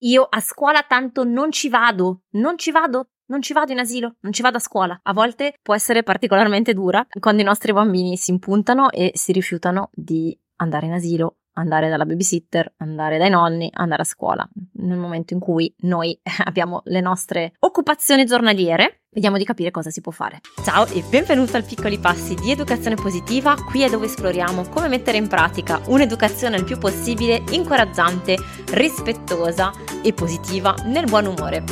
io a scuola tanto non ci vado, non ci vado, non ci vado in asilo, non ci vado a scuola. A volte può essere particolarmente dura quando i nostri bambini si impuntano e si rifiutano di andare in asilo, andare dalla babysitter, andare dai nonni, andare a scuola. Nel momento in cui noi abbiamo le nostre occupazioni giornaliere, vediamo di capire cosa si può fare. Ciao e benvenuto al Piccoli Passi di Educazione Positiva. Qui è dove esploriamo come mettere in pratica un'educazione il più possibile incoraggiante, rispettosa e positiva nel buon umore.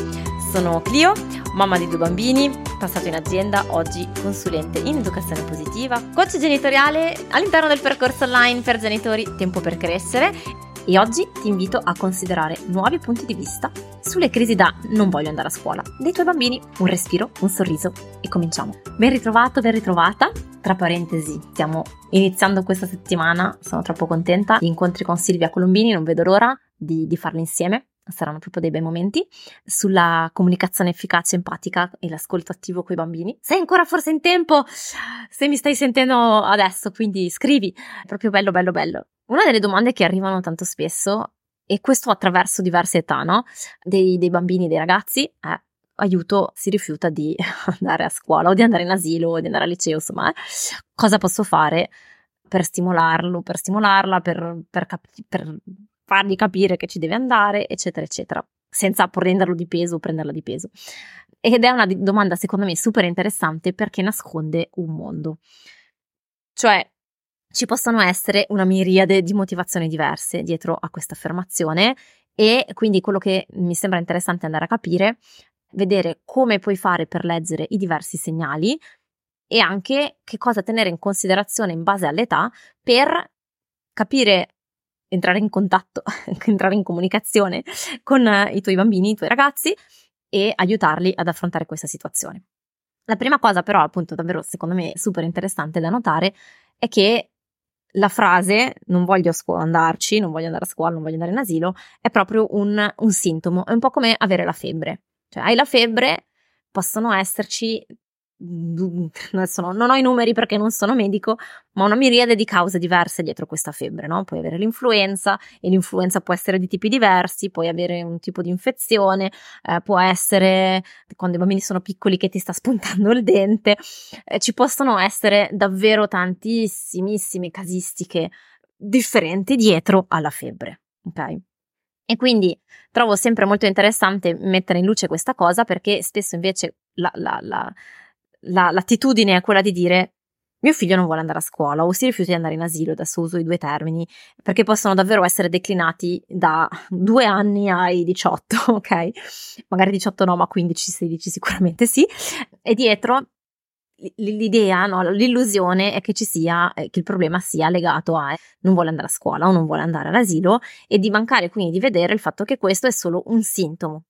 Sono Clio, mamma di due bambini, passato in azienda, oggi consulente in educazione positiva, coach genitoriale all'interno del percorso online per genitori Tempo per crescere e oggi ti invito a considerare nuovi punti di vista sulle crisi da non voglio andare a scuola dei tuoi bambini. Un respiro, un sorriso e cominciamo. Ben ritrovato, ben ritrovata. Tra parentesi, stiamo iniziando questa settimana, sono troppo contenta. Gli incontri con Silvia Colombini, non vedo l'ora di, di farli insieme saranno proprio dei bei momenti, sulla comunicazione efficace, empatica e l'ascolto attivo con i bambini. Sei ancora forse in tempo? Se mi stai sentendo adesso, quindi scrivi. È proprio bello, bello, bello. Una delle domande che arrivano tanto spesso, e questo attraverso diverse età, no? Dei, dei bambini, dei ragazzi, è aiuto, si rifiuta di andare a scuola o di andare in asilo o di andare al liceo, insomma, eh? cosa posso fare per stimolarlo, per stimolarla, per, per, cap- per fargli capire che ci deve andare, eccetera, eccetera, senza prenderlo di peso o prenderla di peso. Ed è una domanda secondo me super interessante perché nasconde un mondo. Cioè, ci possono essere una miriade di motivazioni diverse dietro a questa affermazione e quindi quello che mi sembra interessante andare a capire, vedere come puoi fare per leggere i diversi segnali e anche che cosa tenere in considerazione in base all'età per capire entrare in contatto, entrare in comunicazione con eh, i tuoi bambini, i tuoi ragazzi e aiutarli ad affrontare questa situazione. La prima cosa però, appunto, davvero secondo me super interessante da notare è che la frase non voglio andarci, non voglio andare a scuola, non voglio andare in asilo, è proprio un, un sintomo, è un po' come avere la febbre. Cioè, hai la febbre, possono esserci adesso no, non ho i numeri perché non sono medico, ma una miriade di cause diverse dietro questa febbre, no? Puoi avere l'influenza e l'influenza può essere di tipi diversi, puoi avere un tipo di infezione, eh, può essere quando i bambini sono piccoli che ti sta spuntando il dente, eh, ci possono essere davvero tantissimissime casistiche differenti dietro alla febbre, ok? E quindi trovo sempre molto interessante mettere in luce questa cosa perché spesso invece la, la, la la, l'attitudine è quella di dire mio figlio non vuole andare a scuola o si rifiuta di andare in asilo, adesso uso i due termini, perché possono davvero essere declinati da due anni ai 18, ok? Magari 18 no, ma 15, 16 sicuramente sì. E dietro l'idea, no, l'illusione è che ci sia, eh, che il problema sia legato a non vuole andare a scuola o non vuole andare all'asilo e di mancare quindi di vedere il fatto che questo è solo un sintomo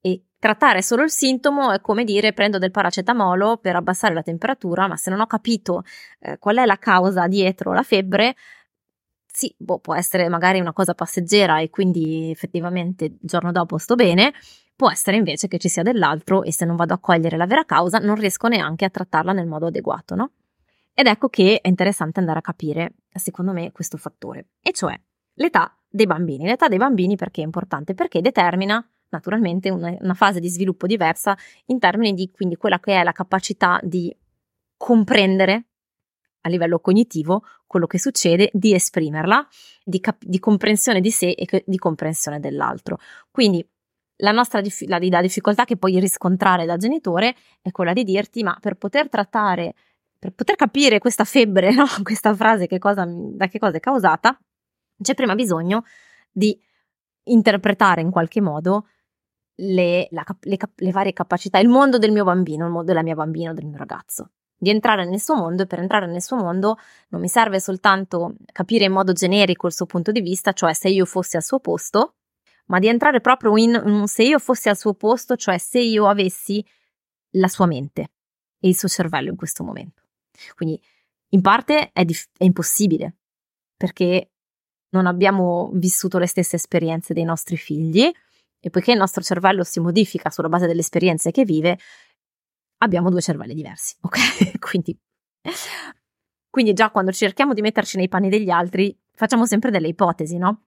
e trattare solo il sintomo è come dire prendo del paracetamolo per abbassare la temperatura, ma se non ho capito eh, qual è la causa dietro la febbre, sì, boh, può essere magari una cosa passeggera e quindi effettivamente il giorno dopo sto bene, può essere invece che ci sia dell'altro e se non vado a cogliere la vera causa non riesco neanche a trattarla nel modo adeguato, no? Ed ecco che è interessante andare a capire, secondo me, questo fattore, e cioè l'età dei bambini. L'età dei bambini perché è importante? Perché determina naturalmente una, una fase di sviluppo diversa in termini di quindi quella che è la capacità di comprendere a livello cognitivo quello che succede, di esprimerla, di, cap- di comprensione di sé e di comprensione dell'altro. Quindi la nostra dif- la, la difficoltà che puoi riscontrare da genitore è quella di dirti ma per poter trattare, per poter capire questa febbre, no? questa frase che cosa, da che cosa è causata, c'è prima bisogno di interpretare in qualche modo le, la, le, le varie capacità, il mondo del mio bambino, il mondo della mia bambina, del mio ragazzo di entrare nel suo mondo e per entrare nel suo mondo non mi serve soltanto capire in modo generico il suo punto di vista, cioè se io fossi al suo posto, ma di entrare proprio in un se io fossi al suo posto, cioè se io avessi la sua mente e il suo cervello in questo momento. Quindi in parte è, dif- è impossibile perché non abbiamo vissuto le stesse esperienze dei nostri figli, e poiché il nostro cervello si modifica sulla base delle esperienze che vive, abbiamo due cervelli diversi, ok? quindi, quindi già quando cerchiamo di metterci nei panni degli altri, facciamo sempre delle ipotesi, no?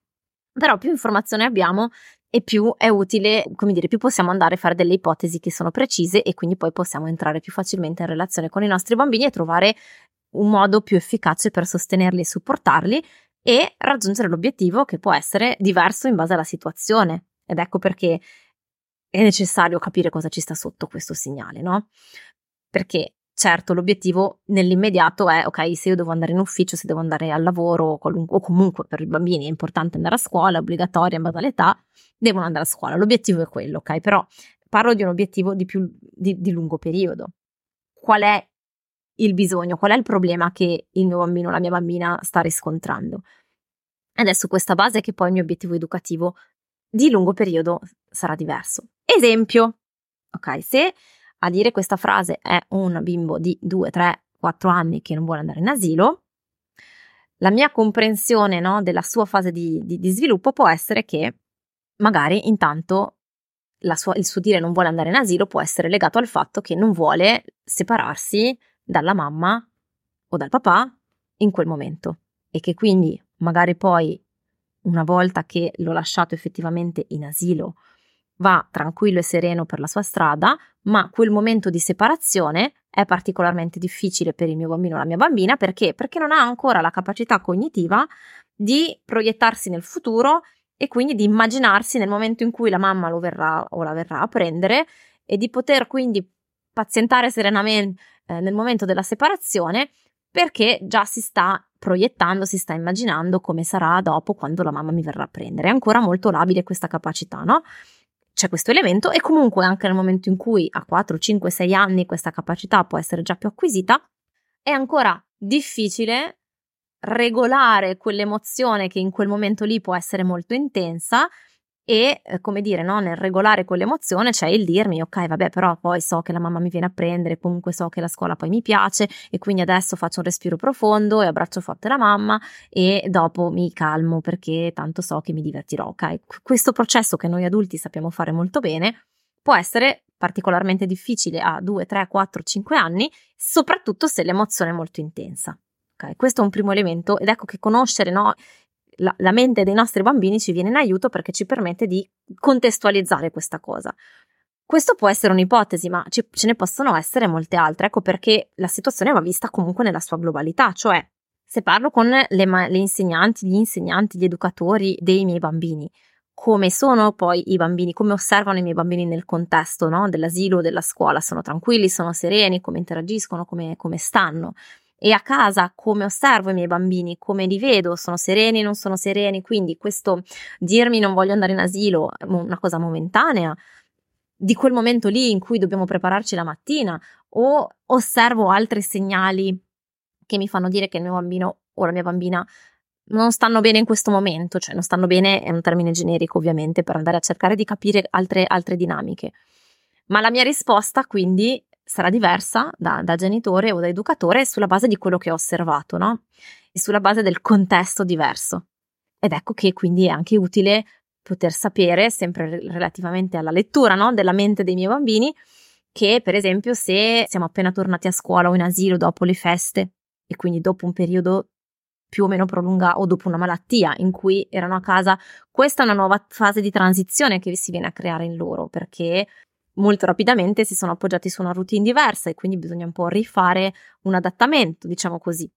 Però più informazione abbiamo e più è utile, come dire, più possiamo andare a fare delle ipotesi che sono precise e quindi poi possiamo entrare più facilmente in relazione con i nostri bambini e trovare un modo più efficace per sostenerli e supportarli e raggiungere l'obiettivo che può essere diverso in base alla situazione. Ed ecco perché è necessario capire cosa ci sta sotto questo segnale, no? Perché certo l'obiettivo nell'immediato è ok, se io devo andare in ufficio, se devo andare al lavoro o comunque per i bambini è importante andare a scuola, è obbligatoria in base all'età, devono andare a scuola. L'obiettivo è quello, ok? Però parlo di un obiettivo di, più, di, di lungo periodo. Qual è il bisogno? Qual è il problema che il mio bambino la mia bambina sta riscontrando? Su questa base che poi il mio obiettivo educativo di lungo periodo sarà diverso. Esempio, ok, se a dire questa frase è un bimbo di 2, 3, 4 anni che non vuole andare in asilo, la mia comprensione no, della sua fase di, di, di, sviluppo può essere che magari intanto sua, il suo dire non vuole andare in asilo può essere legato al fatto che non vuole separarsi dalla mamma o dal papà in quel momento e che quindi magari poi una volta che l'ho lasciato effettivamente in asilo va tranquillo e sereno per la sua strada, ma quel momento di separazione è particolarmente difficile per il mio bambino o la mia bambina perché? Perché non ha ancora la capacità cognitiva di proiettarsi nel futuro e quindi di immaginarsi nel momento in cui la mamma lo verrà o la verrà a prendere e di poter quindi pazientare serenamente eh, nel momento della separazione perché già si sta proiettando, si sta immaginando come sarà dopo quando la mamma mi verrà a prendere. È ancora molto labile questa capacità, no? C'è questo elemento e comunque anche nel momento in cui a 4, 5, 6 anni questa capacità può essere già più acquisita, è ancora difficile regolare quell'emozione che in quel momento lì può essere molto intensa e eh, come dire, no, nel regolare quell'emozione c'è il dirmi ok, vabbè, però poi so che la mamma mi viene a prendere, comunque so che la scuola poi mi piace e quindi adesso faccio un respiro profondo e abbraccio forte la mamma e dopo mi calmo perché tanto so che mi divertirò, ok? Questo processo che noi adulti sappiamo fare molto bene può essere particolarmente difficile a 2, 3, 4, 5 anni, soprattutto se l'emozione è molto intensa. Okay, questo è un primo elemento ed ecco che conoscere no, la, la mente dei nostri bambini ci viene in aiuto perché ci permette di contestualizzare questa cosa. Questo può essere un'ipotesi, ma ce, ce ne possono essere molte altre. Ecco perché la situazione va vista comunque nella sua globalità, cioè se parlo con le, le insegnanti, gli insegnanti, gli educatori dei miei bambini, come sono poi i bambini, come osservano i miei bambini nel contesto no? dell'asilo della scuola, sono tranquilli, sono sereni, come interagiscono, come, come stanno e a casa come osservo i miei bambini, come li vedo, sono sereni, non sono sereni, quindi questo dirmi non voglio andare in asilo è una cosa momentanea di quel momento lì in cui dobbiamo prepararci la mattina o osservo altri segnali che mi fanno dire che il mio bambino o la mia bambina non stanno bene in questo momento, cioè non stanno bene è un termine generico ovviamente per andare a cercare di capire altre, altre dinamiche. Ma la mia risposta quindi sarà diversa da, da, genitore o da educatore sulla base di quello che ho osservato, no? E sulla base del contesto diverso. Ed ecco che quindi è anche utile poter sapere, sempre relativamente alla lettura, no? Della mente dei miei bambini, che per esempio se siamo appena tornati a scuola o in asilo dopo le feste e quindi dopo un periodo più o meno prolungato o dopo una malattia in cui erano a casa, questa è una nuova fase di transizione che si viene a creare in loro perché molto rapidamente si sono appoggiati su una routine diversa e quindi bisogna un po' rifare un adattamento, diciamo così.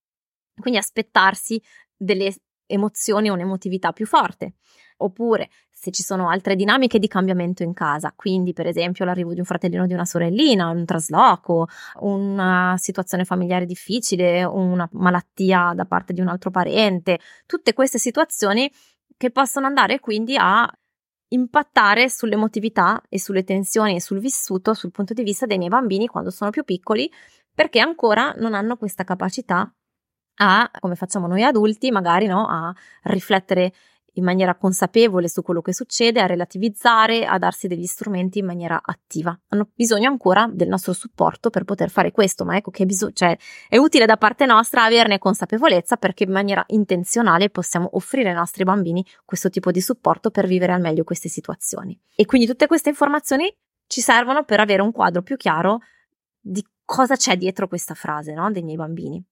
Quindi aspettarsi delle emozioni o un'emotività più forte. Oppure se ci sono altre dinamiche di cambiamento in casa, quindi per esempio l'arrivo di un fratellino o di una sorellina, un trasloco, una situazione familiare difficile, una malattia da parte di un altro parente, tutte queste situazioni che possono andare quindi a impattare sull'emotività e sulle tensioni e sul vissuto sul punto di vista dei miei bambini quando sono più piccoli, perché ancora non hanno questa capacità a, come facciamo noi adulti, magari no, a riflettere in maniera consapevole su quello che succede, a relativizzare, a darsi degli strumenti in maniera attiva. Hanno bisogno ancora del nostro supporto per poter fare questo, ma ecco che bisog- cioè, è utile da parte nostra averne consapevolezza perché in maniera intenzionale possiamo offrire ai nostri bambini questo tipo di supporto per vivere al meglio queste situazioni. E quindi tutte queste informazioni ci servono per avere un quadro più chiaro di cosa c'è dietro questa frase no? dei miei bambini.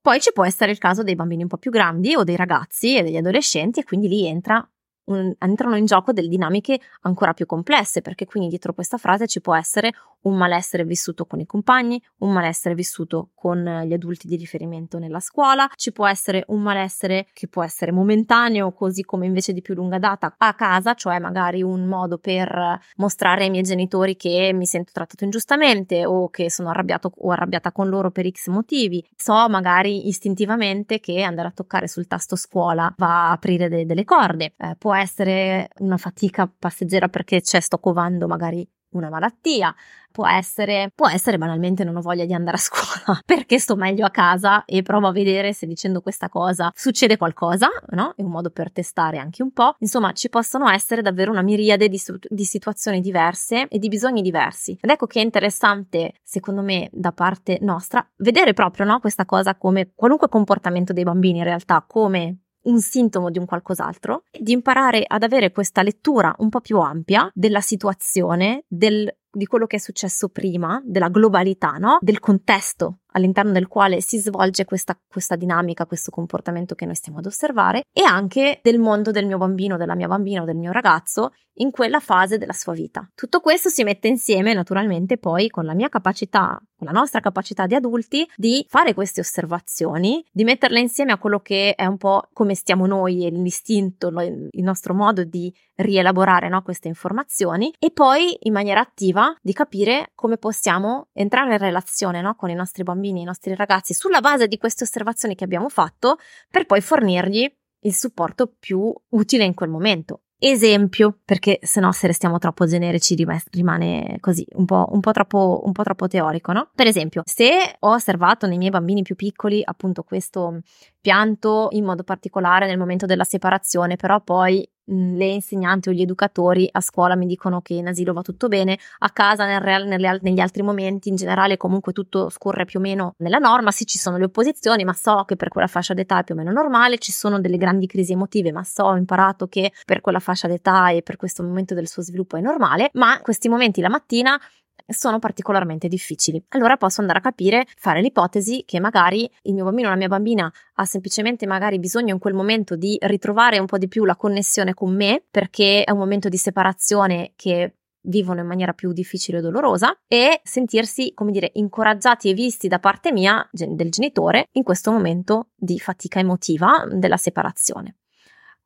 Poi ci può essere il caso dei bambini un po' più grandi o dei ragazzi e degli adolescenti e quindi lì entra un, entrano in gioco delle dinamiche ancora più complesse, perché quindi dietro questa frase ci può essere un malessere vissuto con i compagni, un malessere vissuto con gli adulti di riferimento nella scuola, ci può essere un malessere che può essere momentaneo, così come invece di più lunga data a casa, cioè magari un modo per mostrare ai miei genitori che mi sento trattato ingiustamente o che sono arrabbiato o arrabbiata con loro per X motivi. So magari istintivamente che andare a toccare sul tasto scuola va a aprire de- delle corde. Eh, può essere una fatica passeggera perché c'è sto covando magari una malattia, può essere, può essere banalmente non ho voglia di andare a scuola perché sto meglio a casa e provo a vedere se dicendo questa cosa succede qualcosa, no? È un modo per testare anche un po'. Insomma, ci possono essere davvero una miriade di, di situazioni diverse e di bisogni diversi. Ed ecco che è interessante, secondo me, da parte nostra, vedere proprio no, questa cosa come qualunque comportamento dei bambini in realtà come un sintomo di un qualcos'altro, di imparare ad avere questa lettura un po' più ampia della situazione, del, di quello che è successo prima, della globalità, no? del contesto all'interno del quale si svolge questa, questa dinamica, questo comportamento che noi stiamo ad osservare e anche del mondo del mio bambino, della mia bambina o del mio ragazzo in quella fase della sua vita. Tutto questo si mette insieme naturalmente poi con la mia capacità, con la nostra capacità di adulti di fare queste osservazioni, di metterle insieme a quello che è un po' come stiamo noi e l'istinto, il nostro modo di rielaborare no, queste informazioni e poi in maniera attiva di capire come possiamo entrare in relazione no, con i nostri bambini bambini, i nostri ragazzi, sulla base di queste osservazioni che abbiamo fatto, per poi fornirgli il supporto più utile in quel momento. Esempio, perché se no se restiamo troppo generici rimane così un po', un, po troppo, un po' troppo teorico, no? Per esempio, se ho osservato nei miei bambini più piccoli appunto questo pianto in modo particolare nel momento della separazione, però poi le insegnanti o gli educatori a scuola mi dicono che in asilo va tutto bene, a casa nel real, nelle, negli altri momenti in generale comunque tutto scorre più o meno nella norma, sì ci sono le opposizioni, ma so che per quella fascia d'età è più o meno normale, ci sono delle grandi crisi emotive, ma so, ho imparato che per quella fascia d'età e per questo momento del suo sviluppo è normale, ma questi momenti la mattina sono particolarmente difficili. Allora posso andare a capire, fare l'ipotesi che magari il mio bambino o la mia bambina ha semplicemente magari bisogno in quel momento di ritrovare un po' di più la connessione con me perché è un momento di separazione che vivono in maniera più difficile e dolorosa e sentirsi, come dire, incoraggiati e visti da parte mia, del genitore, in questo momento di fatica emotiva della separazione.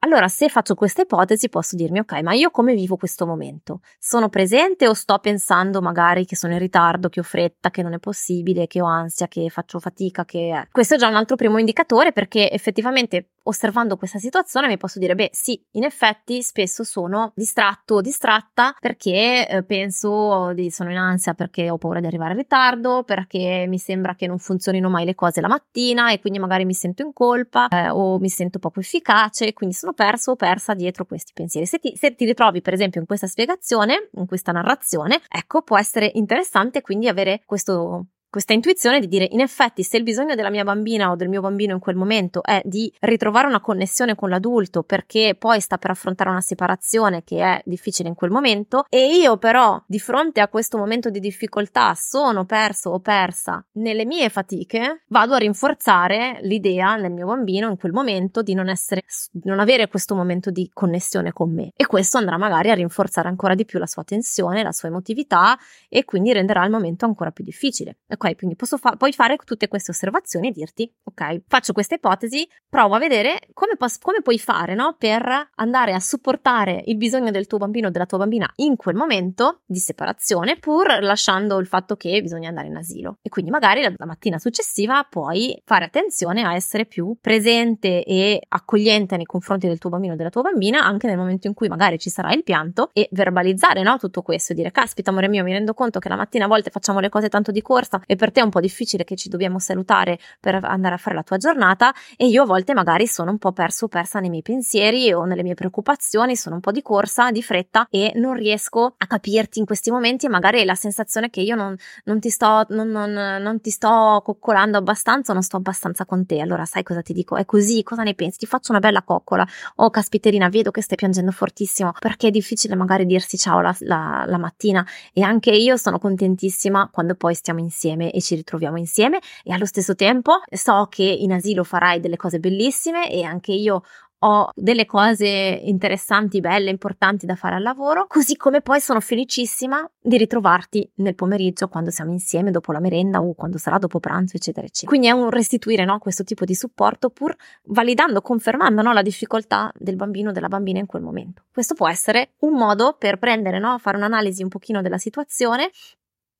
Allora, se faccio questa ipotesi, posso dirmi, ok, ma io come vivo questo momento? Sono presente o sto pensando magari che sono in ritardo, che ho fretta, che non è possibile, che ho ansia, che faccio fatica, che... Questo è già un altro primo indicatore perché effettivamente osservando questa situazione mi posso dire, beh, sì, in effetti spesso sono distratto o distratta perché eh, penso di sono in ansia perché ho paura di arrivare in ritardo, perché mi sembra che non funzionino mai le cose la mattina e quindi magari mi sento in colpa eh, o mi sento poco efficace, quindi sono perso o persa dietro questi pensieri. Se ti, se ti ritrovi, per esempio, in questa spiegazione, in questa narrazione, ecco, può essere interessante quindi avere questo questa intuizione di dire in effetti se il bisogno della mia bambina o del mio bambino in quel momento è di ritrovare una connessione con l'adulto perché poi sta per affrontare una separazione che è difficile in quel momento e io però di fronte a questo momento di difficoltà sono perso o persa nelle mie fatiche, vado a rinforzare l'idea nel mio bambino in quel momento di non essere non avere questo momento di connessione con me e questo andrà magari a rinforzare ancora di più la sua tensione, la sua emotività e quindi renderà il momento ancora più difficile. Ok, quindi posso fa- puoi fare tutte queste osservazioni e dirti, ok, faccio questa ipotesi, provo a vedere come, pos- come puoi fare, no, per andare a supportare il bisogno del tuo bambino o della tua bambina in quel momento di separazione, pur lasciando il fatto che bisogna andare in asilo. E quindi magari la, la mattina successiva puoi fare attenzione a essere più presente e accogliente nei confronti del tuo bambino o della tua bambina, anche nel momento in cui magari ci sarà il pianto e verbalizzare, no, tutto questo dire, caspita amore mio, mi rendo conto che la mattina a volte facciamo le cose tanto di corsa e per te è un po' difficile che ci dobbiamo salutare per andare a fare la tua giornata e io a volte magari sono un po' perso o persa nei miei pensieri o nelle mie preoccupazioni, sono un po' di corsa, di fretta e non riesco a capirti in questi momenti e magari la sensazione che io non, non, ti sto, non, non, non ti sto coccolando abbastanza, non sto abbastanza con te. Allora sai cosa ti dico? È così, cosa ne pensi? Ti faccio una bella coccola. Oh caspiterina, vedo che stai piangendo fortissimo perché è difficile magari dirsi ciao la, la, la mattina e anche io sono contentissima quando poi stiamo insieme e ci ritroviamo insieme e allo stesso tempo so che in asilo farai delle cose bellissime e anche io ho delle cose interessanti, belle, importanti da fare al lavoro, così come poi sono felicissima di ritrovarti nel pomeriggio quando siamo insieme dopo la merenda o quando sarà dopo pranzo, eccetera, eccetera. Quindi è un restituire no, questo tipo di supporto pur validando, confermando no, la difficoltà del bambino o della bambina in quel momento. Questo può essere un modo per prendere, no, fare un'analisi un pochino della situazione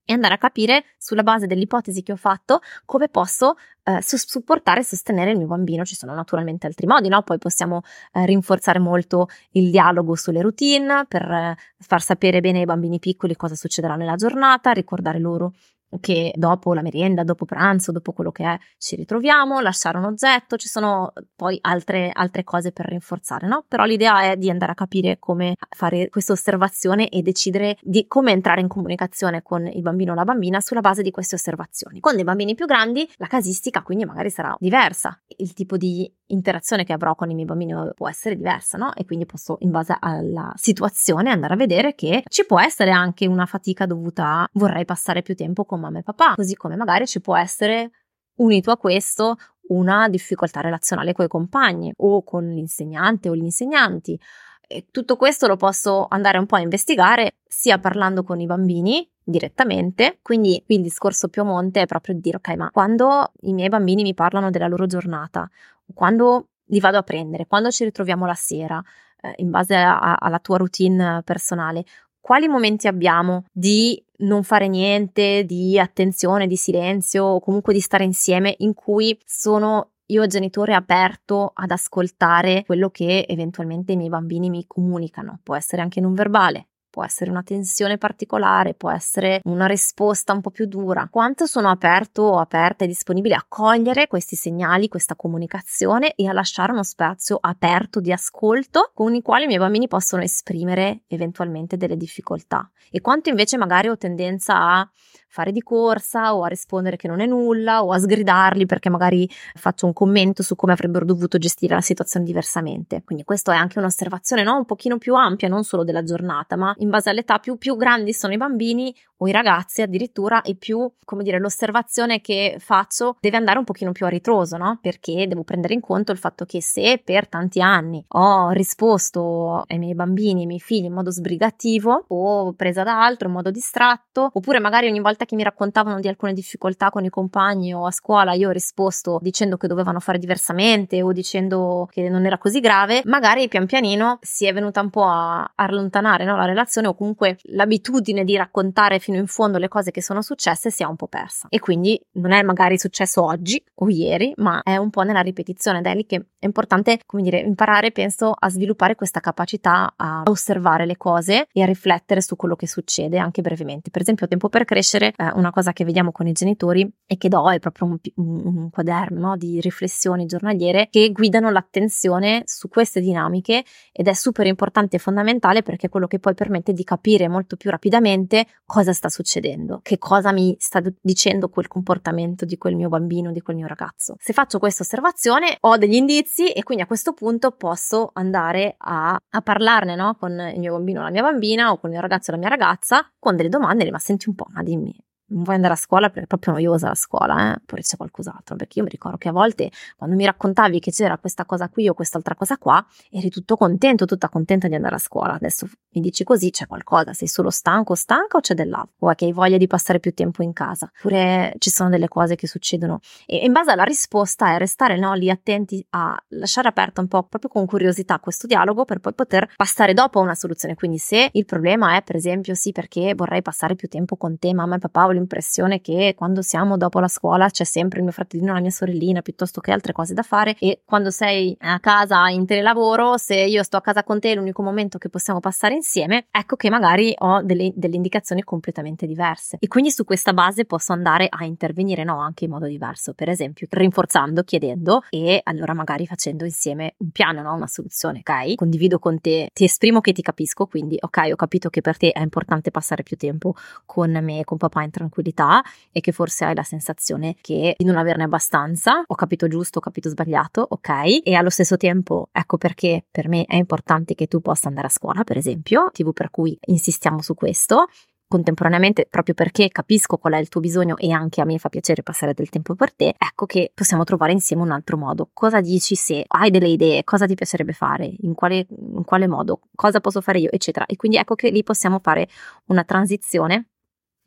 e andare a capire sulla base dell'ipotesi che ho fatto come posso eh, supportare e sostenere il mio bambino. Ci sono naturalmente altri modi, no? Poi possiamo eh, rinforzare molto il dialogo sulle routine per eh, far sapere bene ai bambini piccoli cosa succederà nella giornata, ricordare loro che dopo la merienda, dopo pranzo, dopo quello che è, ci ritroviamo, lasciare un oggetto, ci sono poi altre, altre cose per rinforzare, no? Però l'idea è di andare a capire come fare questa osservazione e decidere di come entrare in comunicazione con il bambino o la bambina sulla base di queste osservazioni. Con dei bambini più grandi la casistica quindi magari sarà diversa, il tipo di interazione che avrò con i miei bambini può essere diversa, no? E quindi posso, in base alla situazione, andare a vedere che ci può essere anche una fatica dovuta a vorrei passare più tempo con mamma e papà, così come magari ci può essere unito a questo una difficoltà relazionale con i compagni o con l'insegnante o gli insegnanti. E tutto questo lo posso andare un po' a investigare sia parlando con i bambini direttamente. Quindi qui il discorso più a monte è proprio di dire ok, ma quando i miei bambini mi parlano della loro giornata, quando li vado a prendere, quando ci ritroviamo la sera, eh, in base a, a, alla tua routine personale, quali momenti abbiamo di non fare niente, di attenzione, di silenzio o comunque di stare insieme in cui sono io genitore aperto ad ascoltare quello che eventualmente i miei bambini mi comunicano, può essere anche non verbale, può essere una tensione particolare, può essere una risposta un po' più dura. Quanto sono aperto o aperta e disponibile a cogliere questi segnali, questa comunicazione e a lasciare uno spazio aperto di ascolto con i quali i miei bambini possono esprimere eventualmente delle difficoltà. E quanto invece magari ho tendenza a fare di corsa o a rispondere che non è nulla o a sgridarli perché magari faccio un commento su come avrebbero dovuto gestire la situazione diversamente. Quindi questa è anche un'osservazione no? un pochino più ampia, non solo della giornata, ma in base all'età più, più grandi sono i bambini o i ragazzi addirittura e più, come dire, l'osservazione che faccio deve andare un pochino più a ritroso, no? Perché devo prendere in conto il fatto che se per tanti anni ho risposto ai miei bambini, ai miei figli in modo sbrigativo o presa da altro, in modo distratto, oppure magari ogni volta che mi raccontavano di alcune difficoltà con i compagni o a scuola io ho risposto dicendo che dovevano fare diversamente o dicendo che non era così grave, magari pian pianino si è venuta un po' a, allontanare no, la relazione o comunque l'abitudine di raccontare fino in fondo le cose che sono successe si è un po' persa. E quindi non è magari successo oggi o ieri, ma è un po' nella ripetizione ed è lì che è importante, come dire, imparare, penso, a sviluppare questa capacità a osservare le cose e a riflettere su quello che succede anche brevemente. Per esempio, Tempo per crescere eh, una cosa che vediamo con i genitori e che do è proprio un, un, un quaderno no, di riflessioni giornaliere che guidano l'attenzione su queste dinamiche ed è super importante e fondamentale perché è quello che poi permette di capire molto più rapidamente cosa sta succedendo, che cosa mi sta dicendo quel comportamento di quel mio bambino, di quel mio ragazzo. Se faccio questa osservazione ho degli indizi e quindi a questo punto posso andare a, a parlarne no, con il mio bambino o la mia bambina o con il mio ragazzo o la mia ragazza con delle domande, ma senti un po', ma dimmi, non vuoi andare a scuola perché è proprio noiosa la scuola, eh? oppure c'è qualcos'altro, perché io mi ricordo che a volte quando mi raccontavi che c'era questa cosa qui o quest'altra cosa qua, eri tutto contento, tutta contenta di andare a scuola, adesso mi dici così, c'è qualcosa, sei solo stanco stanca o c'è dell'altro, o che hai voglia di passare più tempo in casa, oppure ci sono delle cose che succedono? E in base alla risposta è restare no, lì attenti a lasciare aperto un po' proprio con curiosità questo dialogo per poi poter passare dopo a una soluzione, quindi se il problema è per esempio sì perché vorrei passare più tempo con te mamma e papà voglio l'impressione che quando siamo dopo la scuola c'è sempre il mio fratellino la mia sorellina piuttosto che altre cose da fare e quando sei a casa in telelavoro, se io sto a casa con te è l'unico momento che possiamo passare insieme, ecco che magari ho delle, delle indicazioni completamente diverse e quindi su questa base posso andare a intervenire no anche in modo diverso, per esempio rinforzando, chiedendo e allora magari facendo insieme un piano, no? una soluzione, ok? Condivido con te, ti esprimo che ti capisco, quindi ok, ho capito che per te è importante passare più tempo con me con papà in tranquillità tranquillità e che forse hai la sensazione che di non averne abbastanza, ho capito giusto, ho capito sbagliato, ok? E allo stesso tempo, ecco perché per me è importante che tu possa andare a scuola, per esempio, TV per cui insistiamo su questo contemporaneamente, proprio perché capisco qual è il tuo bisogno e anche a me fa piacere passare del tempo per te, ecco che possiamo trovare insieme un altro modo. Cosa dici se hai delle idee, cosa ti piacerebbe fare, in quale, in quale modo, cosa posso fare io, eccetera. E quindi ecco che lì possiamo fare una transizione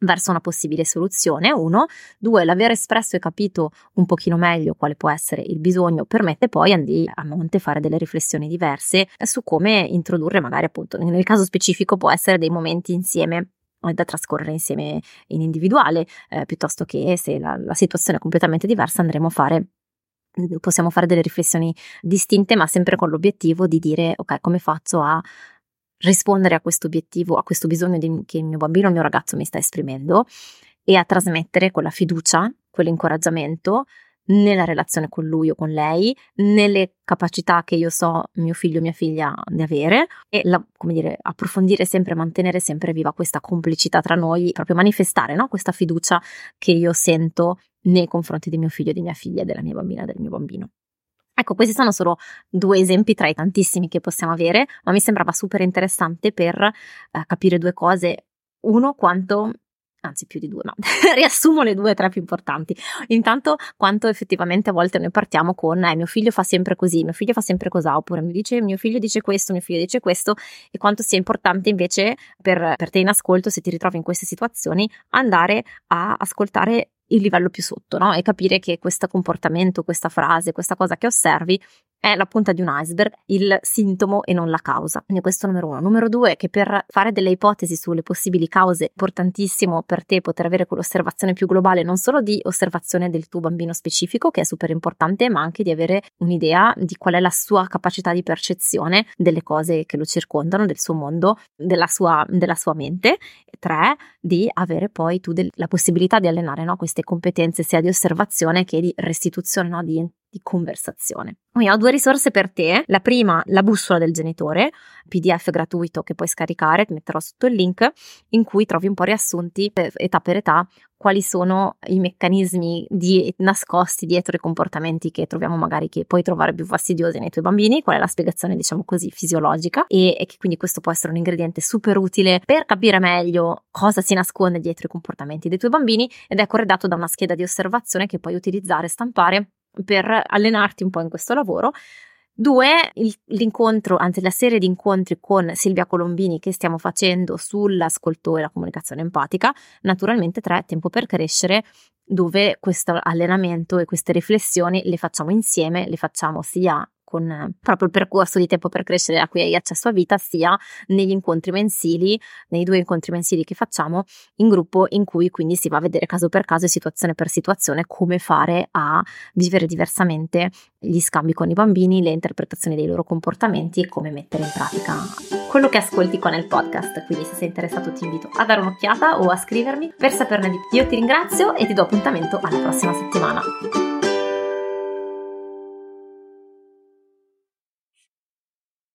verso una possibile soluzione, uno, due, l'aver espresso e capito un pochino meglio quale può essere il bisogno permette poi di a monte fare delle riflessioni diverse su come introdurre magari appunto nel caso specifico può essere dei momenti insieme eh, da trascorrere insieme in individuale, eh, piuttosto che se la, la situazione è completamente diversa andremo a fare possiamo fare delle riflessioni distinte, ma sempre con l'obiettivo di dire ok, come faccio a rispondere a questo obiettivo, a questo bisogno di, che il mio bambino, il mio ragazzo mi sta esprimendo e a trasmettere quella fiducia, quell'incoraggiamento nella relazione con lui o con lei, nelle capacità che io so mio figlio o mia figlia di avere e la, come dire, approfondire sempre, mantenere sempre viva questa complicità tra noi, proprio manifestare no? questa fiducia che io sento nei confronti di mio figlio, di mia figlia, della mia bambina, del mio bambino. Ecco, questi sono solo due esempi tra i tantissimi che possiamo avere, ma mi sembrava super interessante per eh, capire due cose. Uno, quanto anzi più di due, ma riassumo le due tre più importanti. Intanto, quanto effettivamente a volte noi partiamo con eh, mio figlio fa sempre così, mio figlio fa sempre così, oppure mi dice mio figlio dice questo, mio figlio dice questo, e quanto sia importante invece per, per te in ascolto, se ti ritrovi in queste situazioni, andare a ascoltare il livello più sotto, no? E capire che questo comportamento, questa frase, questa cosa che osservi è la punta di un iceberg, il sintomo e non la causa. Quindi questo numero uno. Numero due che per fare delle ipotesi sulle possibili cause, importantissimo per te poter avere quell'osservazione più globale, non solo di osservazione del tuo bambino specifico, che è super importante, ma anche di avere un'idea di qual è la sua capacità di percezione delle cose che lo circondano, del suo mondo, della sua, della sua mente. Tre, di avere poi tu del, la possibilità di allenare no, queste competenze sia di osservazione che di restituzione no, di di conversazione. Quindi ho due risorse per te. La prima, la bussola del genitore, PDF gratuito che puoi scaricare, ti metterò sotto il link, in cui trovi un po' riassunti età per età quali sono i meccanismi di, nascosti dietro i comportamenti che troviamo magari che puoi trovare più fastidiosi nei tuoi bambini, qual è la spiegazione diciamo così fisiologica e, e che quindi questo può essere un ingrediente super utile per capire meglio cosa si nasconde dietro i comportamenti dei tuoi bambini ed è corredato da una scheda di osservazione che puoi utilizzare stampare per allenarti un po' in questo lavoro. Due, il, l'incontro, anzi la serie di incontri con Silvia Colombini che stiamo facendo sull'ascolto e la comunicazione empatica. Naturalmente tre, tempo per crescere, dove questo allenamento e queste riflessioni le facciamo insieme, le facciamo sia con eh, proprio il percorso di tempo per crescere a cui hai accesso a vita, sia negli incontri mensili, nei due incontri mensili che facciamo in gruppo, in cui quindi si va a vedere caso per caso e situazione per situazione come fare a vivere diversamente gli scambi con i bambini, le interpretazioni dei loro comportamenti e come mettere in pratica quello che ascolti qua nel podcast. Quindi se sei interessato ti invito a dare un'occhiata o a scrivermi per saperne di più. Io ti ringrazio e ti do appuntamento alla prossima settimana.